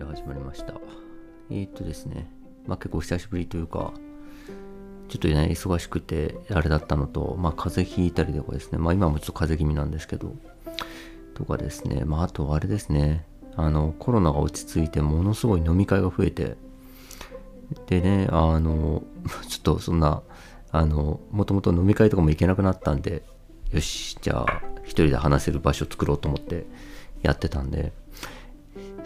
で始まりました。えー、っとですね、まあ結構久しぶりというか、ちょっとね、忙しくてあれだったのと、まあ風邪ひいたりとかですね、まあ今もちょっと風邪気味なんですけど、とかですね、まああとあれですね、あのコロナが落ち着いてものすごい飲み会が増えて、でね、あの、ちょっとそんな、あの、もともと飲み会とかも行けなくなったんで、よし、じゃあ一人で話せる場所を作ろうと思ってやってたんで、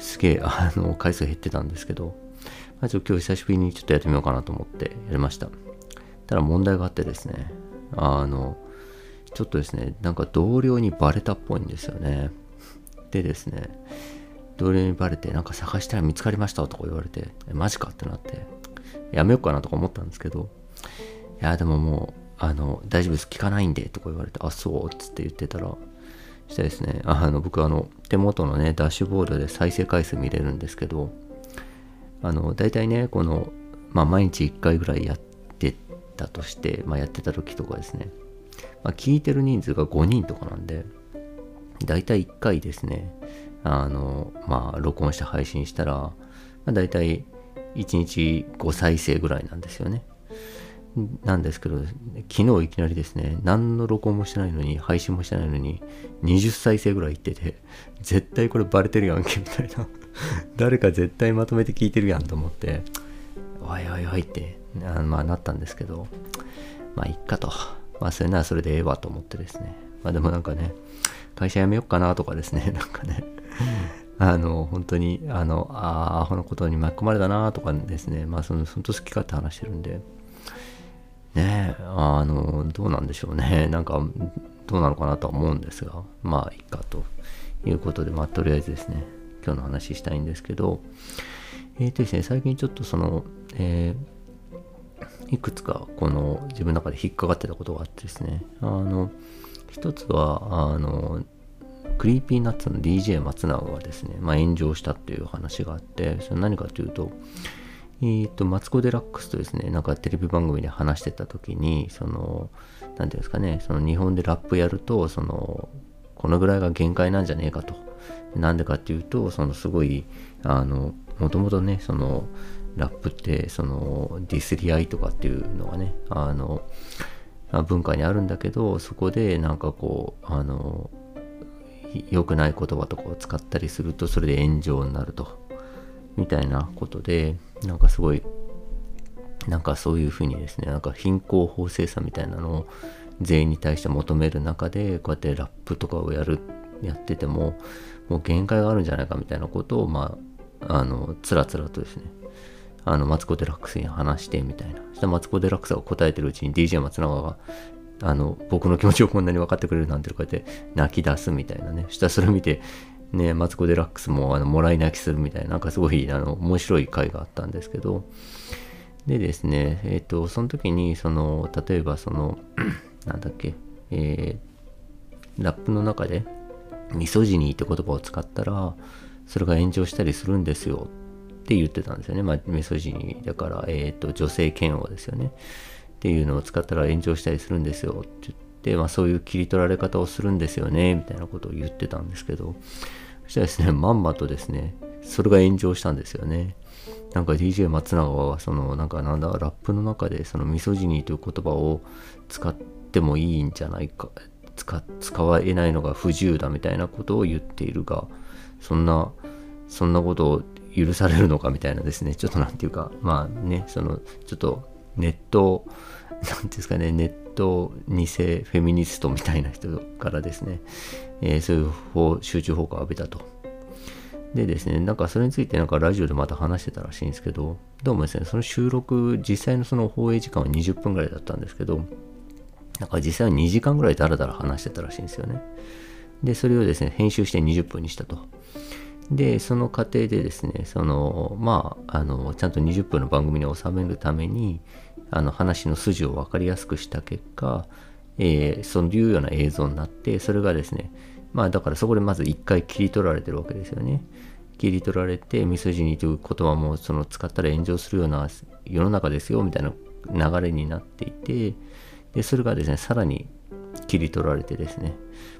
すげえ、あの、回数減ってたんですけど、まあ、ちょっと今日久しぶりにちょっとやってみようかなと思ってやりました。ただ問題があってですね、あの、ちょっとですね、なんか同僚にバレたっぽいんですよね。でですね、同僚にバレて、なんか探したら見つかりましたとか言われて、マジかってなって、やめようかなとか思ったんですけど、いや、でももう、あの、大丈夫です、聞かないんで、とか言われて、あ、そう、っつって言ってたら、したですね、あの、僕あの、手元のね、ダッシュボードで再生回数見れるんですけど、あの、大体ね、この、まあ、毎日1回ぐらいやってたとして、まあ、やってた時とかですね、まあ、聞いてる人数が5人とかなんで、大体1回ですね、あの、まあ、録音して配信したら、まあ、大体1日5再生ぐらいなんですよね。なんですけど、昨日いきなりですね、何の録音もしてないのに、配信もしてないのに、20再生ぐらいいってて、絶対これバレてるやんけ、みたいな。誰か絶対まとめて聞いてるやんと思って、おいおいおいってあまあなったんですけど、まあいっかと。まあそれならそれでええわと思ってですね。まあでもなんかね、会社辞めよっかなとかですね、なんかね、あの、本当に、あの、ああ、アホなことに巻き込まれたなとかですね、まあその、本当好き勝手話してるんで、ね、あの、どうなんでしょうね。なんか、どうなのかなとは思うんですが、まあいいかということで、まあとりあえずですね、今日の話したいんですけど、えっ、ー、とですね、最近ちょっとその、えー、いくつかこの自分の中で引っかかってたことがあってですね、あの、一つは、あの、 Creepy Nuts の DJ 松永がですね、まあ、炎上したっていう話があって、それ何かというと、えー、と、マツコ・デラックスとですね、なんかテレビ番組で話してた時に、その、なんていうんですかね、その日本でラップやると、その、このぐらいが限界なんじゃねえかと。なんでかっていうと、そのすごい、あの、もともとね、その、ラップって、その、ディスり合いとかっていうのがね、あの、文化にあるんだけど、そこでなんかこう、あの、良くない言葉とかを使ったりすると、それで炎上になると。みたいなことで、なんかすごい、なんかそういうふうにですね、なんか貧困法制さみたいなのを全員に対して求める中で、こうやってラップとかをやる、やってても、もう限界があるんじゃないかみたいなことを、まあ、あの、つらつらとですね、あの、マツコ・デラックスに話してみたいな。そしたらマツコ・デラックスが答えてるうちに DJ 松永が、あの、僕の気持ちをこんなに分かってくれるなんてこうやって泣き出すみたいなね。そしたらそれを見て、ね、マツコ・デラックスもあのもらい泣きするみたいな、なんかすごいあの面白い回があったんですけど、でですね、えっ、ー、と、その時に、その、例えばその、なんだっけ、えー、ラップの中で、ミソジニーって言葉を使ったら、それが炎上したりするんですよって言ってたんですよね。まあ、ミソジニーだから、えっ、ー、と、女性嫌悪ですよね。っていうのを使ったら炎上したりするんですよって言って、まあ、そういう切り取られ方をするんですよね、みたいなことを言ってたんですけど、そしたらですね、まんまとですね、それが炎上したんですよね。なんか DJ 松永は、その、なんかなんだ、ラップの中で、そのミソジニーという言葉を使ってもいいんじゃないか、使、使えないのが不自由だみたいなことを言っているが、そんな、そんなことを許されるのかみたいなですね、ちょっとなんていうか、まあね、その、ちょっとネット、なんていうんですかね、ネット偽フェミニストみたいな人からですね、えー、そういう集中砲火を浴びたと。でですね、なんかそれについてなんかラジオでまた話してたらしいんですけど、どうもですね、その収録、実際のその放映時間は20分ぐらいだったんですけど、なんか実際は2時間ぐらいだらだら話してたらしいんですよね。で、それをですね、編集して20分にしたと。で、その過程でですね、その、まあ、あの、ちゃんと20分の番組に収めるために、あの、話の筋を分かりやすくした結果、えー、そういうような映像になって、それがですね、まあだからそこでまず一回切り取られてるわけですよね。切り取られて、ミソジニという言葉もその使ったら炎上するような世の中ですよみたいな流れになっていて、で、それがですね、さらに切り取られてですね、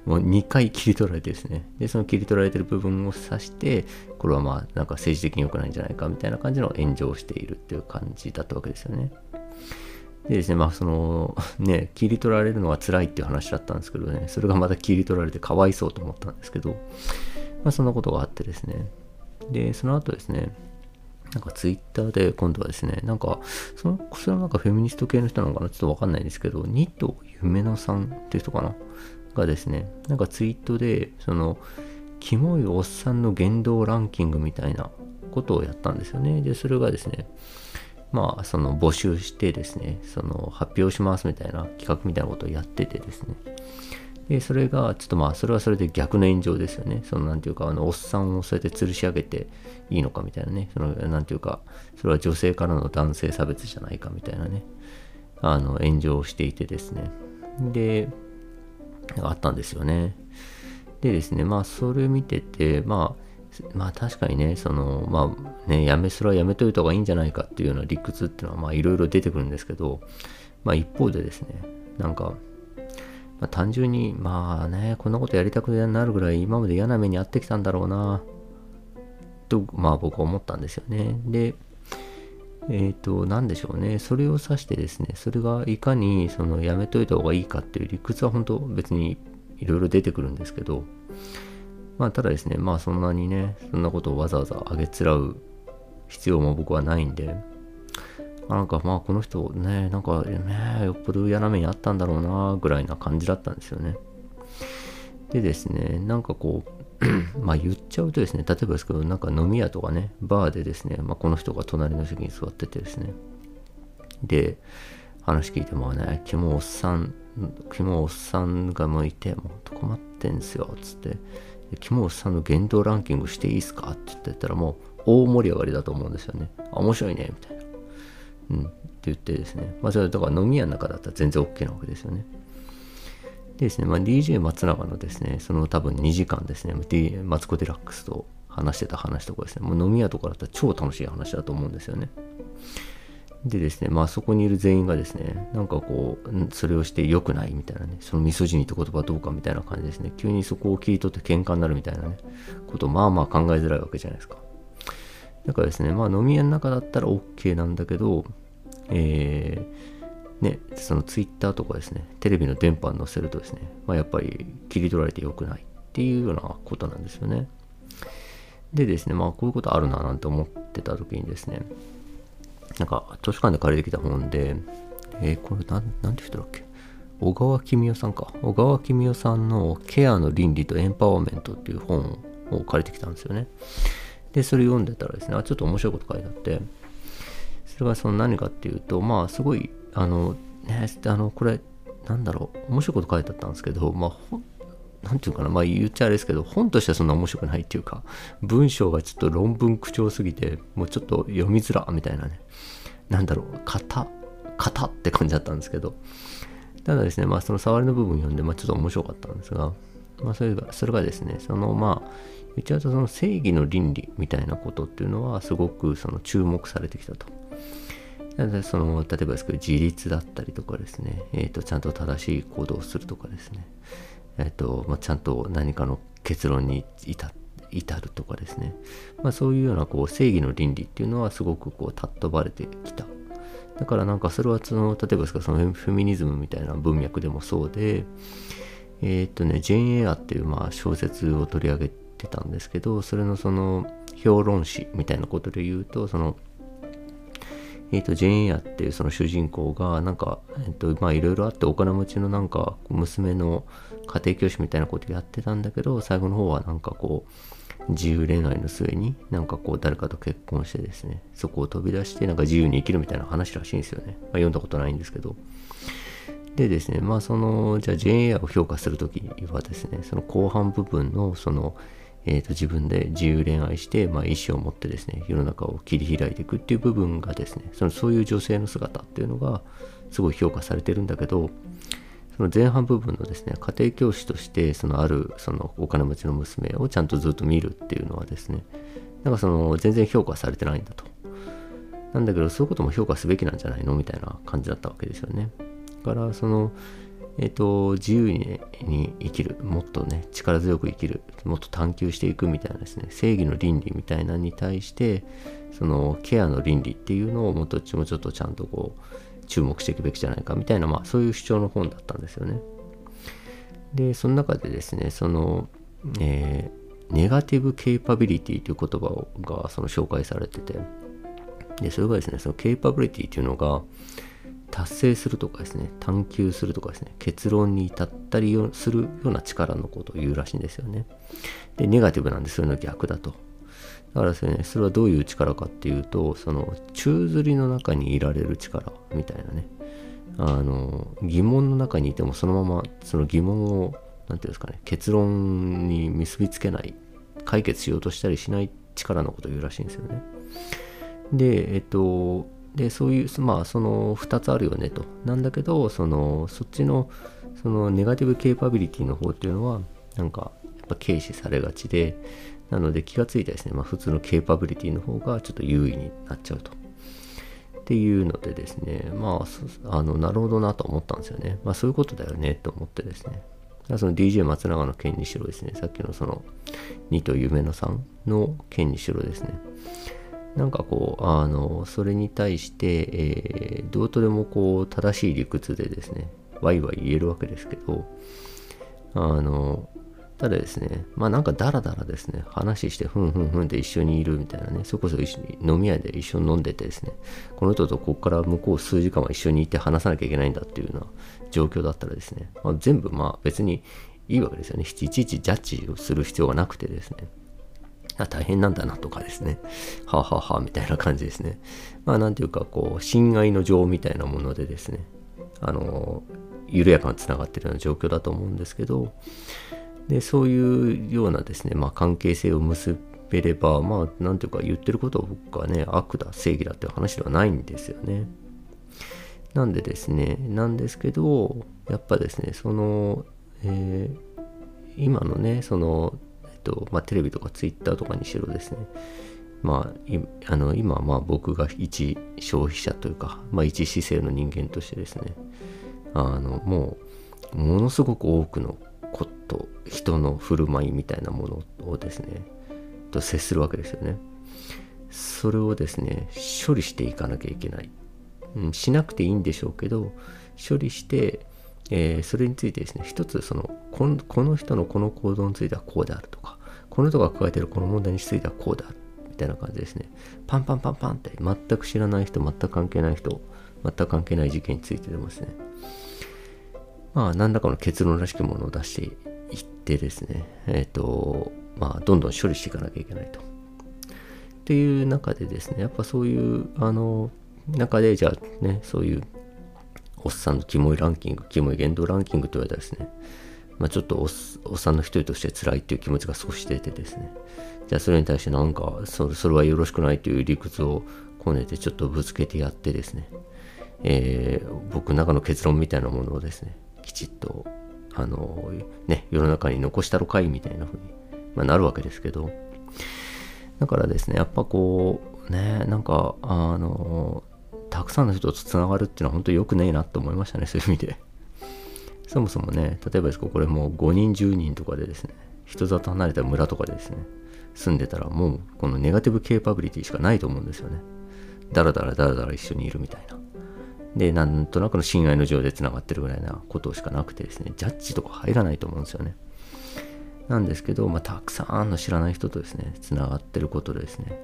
もう2回切り取られてですね、で、その切り取られてる部分を指して、これはまあ、なんか政治的に良くないんじゃないかみたいな感じの炎上をしているっていう感じだったわけですよね。でですね、まあその、ね、切り取られるのが辛いっていう話だったんですけどね、それがまた切り取られてかわいそうと思ったんですけど、まあそんなことがあってですね、で、その後ですね、なんかツイッターで今度はですね、なんか、その、それはなんかフェミニスト系の人なのかなちょっとわかんないんですけど、ニト夢野さんっていう人かながですね、なんかツイートで、その、キモいおっさんの言動ランキングみたいなことをやったんですよね。で、それがですね、まあ、その募集してですね、その発表しますみたいな企画みたいなことをやっててですね。で、それが、ちょっとまあ、それはそれで逆の炎上ですよね。その、なんていうか、あの、おっさんをそうやって吊るし上げていいのかみたいなね。その、なんていうか、それは女性からの男性差別じゃないかみたいなね。あの、炎上していてですね。で、あったんですよね。でですね、まあ、それ見てて、まあ、まあ確かにね、その、まあね、やめ、それはやめといた方がいいんじゃないかっていうような理屈っていうのは、まあいろいろ出てくるんですけど、まあ一方でですね、なんか、まあ、単純に、まあね、こんなことやりたくなるぐらい今まで嫌な目に遭ってきたんだろうな、と、まあ僕は思ったんですよね。で、えっ、ー、と、なんでしょうね。それを指してですね、それがいかに、その、やめといた方がいいかっていう理屈は本当別にいろいろ出てくるんですけど、まあ、ただですね、まあそんなにね、そんなことをわざわざあげつらう必要も僕はないんで、なんかまあこの人ね、なんかね、よっぽど嫌な目にあったんだろうな、ぐらいな感じだったんですよね。でですね、なんかこう、まあ言っちゃうとですね、例えばですけど、なんか飲み屋とかね、バーでですね、まあこの人が隣の席に座っててですね、で、話聞いてもね、キモおっさん、キモおっさんがもういて、もう困ってんすよ、つって、キモさんの言動ランキングしていいですか？って言ったらもう大盛り上がりだと思うんですよね。あ、面白いね、みたいな。うん。って言ってですね。まあそれだか飲み屋の中だったら全然 OK なわけですよね。でですね、まあ、DJ 松永のですね、その多分2時間ですね、D、マツコ・デラックスと話してた話とかですね、もう飲み屋とかだったら超楽しい話だと思うんですよね。でですね、まあそこにいる全員がですね、なんかこう、それをして良くないみたいなね、そのミソジニって言葉どうかみたいな感じですね、急にそこを切り取って喧嘩になるみたいなね、ことまあまあ考えづらいわけじゃないですか。だからですね、まあ飲み屋の中だったら OK なんだけど、えー、ね、そのツイッターとかですね、テレビの電波に載せるとですね、まあやっぱり切り取られて良くないっていうようなことなんですよね。でですね、まあこういうことあるななんて思ってた時にですね、なんか図書館で借りてきた本で、えー、これなん、なんて人だっけ？小川公代さんか。小川公代さんのケアの倫理とエンパワーメントっていう本を借りてきたんですよね。で、それ読んでたらですね、あ、ちょっと面白いこと書いてあって、それがその何かっていうと、まあ、すごい、あの、ね、あの、これ、なんだろう、面白いこと書いてあったんですけど、まあ、なんていうかな、まあ言っちゃあれですけど、本としてはそんな面白くないっていうか、文章がちょっと論文口調すぎて、もうちょっと読みづらみたいなね、なんだろう、型、型って感じだったんですけど、ただですね、まあその触りの部分読んで、まあちょっと面白かったんですが、まあそれが、それがですね、そのまあ、言っちゃうとその正義の倫理みたいなことっていうのはすごくその注目されてきたと。その例えばですけど自立だったりとかですね、えーと、ちゃんと正しい行動をするとかですね、えっとまあ、ちゃんと何かの結論に至るとかですね、まあ、そういうようなこう正義の倫理っていうのはすごくこう尊ばれてきた。だからなんかそれはその例えばそのフェミニズムみたいな文脈でもそうでえー、っとねジェーン・エアっていうまあ小説を取り上げてたんですけどそれのその評論誌みたいなことで言うとそのえ、ー、と、ジェーン・エアっていうその主人公が、なんか、え、ー、と、まあいろいろあってお金持ちのなんか娘の家庭教師みたいなことやってたんだけど、最後の方はなんかこう、自由恋愛の末になんかこう誰かと結婚してですね、そこを飛び出してなんか自由に生きるみたいな話らしいんですよね。まあ、読んだことないんですけど。でですね、まあその、じゃあ JA を評価するときはですね、その後半部分のその、えーと、自分で自由恋愛して、まあ、意思を持ってですね世の中を切り開いていくっていう部分がですねそのそういう女性の姿っていうのがすごい評価されてるんだけどその前半部分のですね家庭教師としてそのあるそのお金持ちの娘をちゃんとずっと見るっていうのはですねなんかその全然評価されてないんだと。なんだけどそういうことも評価すべきなんじゃないのみたいな感じだったわけですよね。だからそのえっ、と、自由に,、ね、に生きる、もっとね、力強く生きる、もっと探求していくみたいなですね、正義の倫理みたいなのに対して、そのケアの倫理っていうのをもっとちもちょっとちゃんとこう、注目していくべきじゃないかみたいな、まあそういう主張の本だったんですよね。で、その中でですね、その、えー、ネガティブケイパビリティという言葉がその紹介されてて、で、それがですね、そのケイパビリティというのが、達成するとかですね、探求するとかですね、結論に至ったりするような力のことを言うらしいんですよね。で、ネガティブなんでそういうの逆だと。だからですね、それはどういう力かっていうと、その宙吊りの中にいられる力みたいなね、あの、疑問の中にいてもそのままその疑問を、なんていうんですかね、結論に結びつけない、解決しようとしたりしない力のことを言うらしいんですよね。で、えっと、でそういうまあその2つあるよねと。なんだけどそのそっちのそのネガティブケーパビリティの方っていうのはなんかやっぱ軽視されがちでなので気がついたですね、まあ、普通のケーパビリティの方がちょっと優位になっちゃうと。っていうのでですねまああのなるほどなと思ったんですよね。まあそういうことだよねと思ってですね。その DJ 松永の件にしろですね。さっきのその2と夢の3の件にしろですね。なんかこう、あの、それに対して、えー、どうとでもこう、正しい理屈でですね、ワイワイ言えるわけですけど、あの、ただですね、まあなんかダラダラですね、話してふんふんふんで一緒にいるみたいなね、そこそ一緒に飲み屋で一緒に飲んでてですね、この人とここから向こう数時間は一緒にいて話さなきゃいけないんだっていうような状況だったらですね、まあ、全部まあ別にいいわけですよね。いちいちジャッジをする必要がなくてですね、あ大変なんだなとかですね。はあ、ははあ、みたいな感じですね。まあなんていうかこう、親愛の情みたいなものでですね、あの、緩やかにつながってるような状況だと思うんですけど、で、そういうようなですね、まあ関係性を結べれば、まあなんていうか言ってることがね、悪だ、正義だっていう話ではないんですよね。なんでですね、なんですけど、やっぱですね、その、えー、今のね、そのと、まあ、テレビとかツイッターとかにしろですね、まあ、あの今、まあ、僕が一消費者というか、まあ、一姿勢の人間としてですね、あのもう、ものすごく多くのこと、人の振る舞いみたいなものをですね、と接するわけですよね。それをですね、処理していかなきゃいけない。うん、しなくていいんでしょうけど、処理して、えー、それについてですね、一つそのこの、この人のこの行動についてはこうであるとか、この人が抱えてるこの問題についてはこうだ、みたいな感じですね。パンパンパンパンって全く知らない人、全く関係ない人、全く関係ない事件についてでもですね、まあ、何らかの結論らしきものを出していってですね、えっ、ー、と、まあ、どんどん処理していかなきゃいけないと。っていう中でですね、やっぱそういう、あの、中で、じゃあね、そういうおっさんのキモいランキング、キモい言動ランキングと言われたらですね、まあ、ちょっとおっさんの一人として辛いっていう気持ちが少し出てですね、じゃあそれに対してなんかそれ、それはよろしくないという理屈をこねてちょっとぶつけてやってですね、えー、僕の中の結論みたいなものをですね、きちっと、あの、ね、世の中に残したろかいみたいな風に、まあ、なるわけですけど、だからですね、やっぱこう、ね、なんか、あの、たくさんの人とつながるっていうのは本当良くねえなと思いましたね、そういう意味で。そもそもね、例えばですけど、これもう5人、10人とかでですね、人里離れた村とかでですね、住んでたらもうこのネガティブケーパビリティしかないと思うんですよね。だらだらだらだら一緒にいるみたいな。で、なんとなくの親愛の情で繋がってるぐらいなことしかなくてですね、ジャッジとか入らないと思うんですよね。なんですけど、まあ、たくさんの知らない人とですね、繋がってることでですね、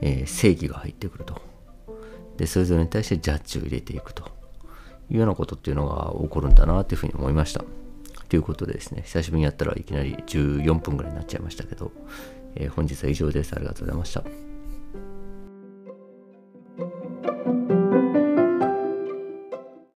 えー、正義が入ってくると。で、それぞれに対してジャッジを入れていくというようなことっていうのが起こるんだなというふうに思いました。ということでですね、久しぶりにやったらいきなり14分ぐらいになっちゃいましたけど、えー、本日は以上です。ありがとうございました。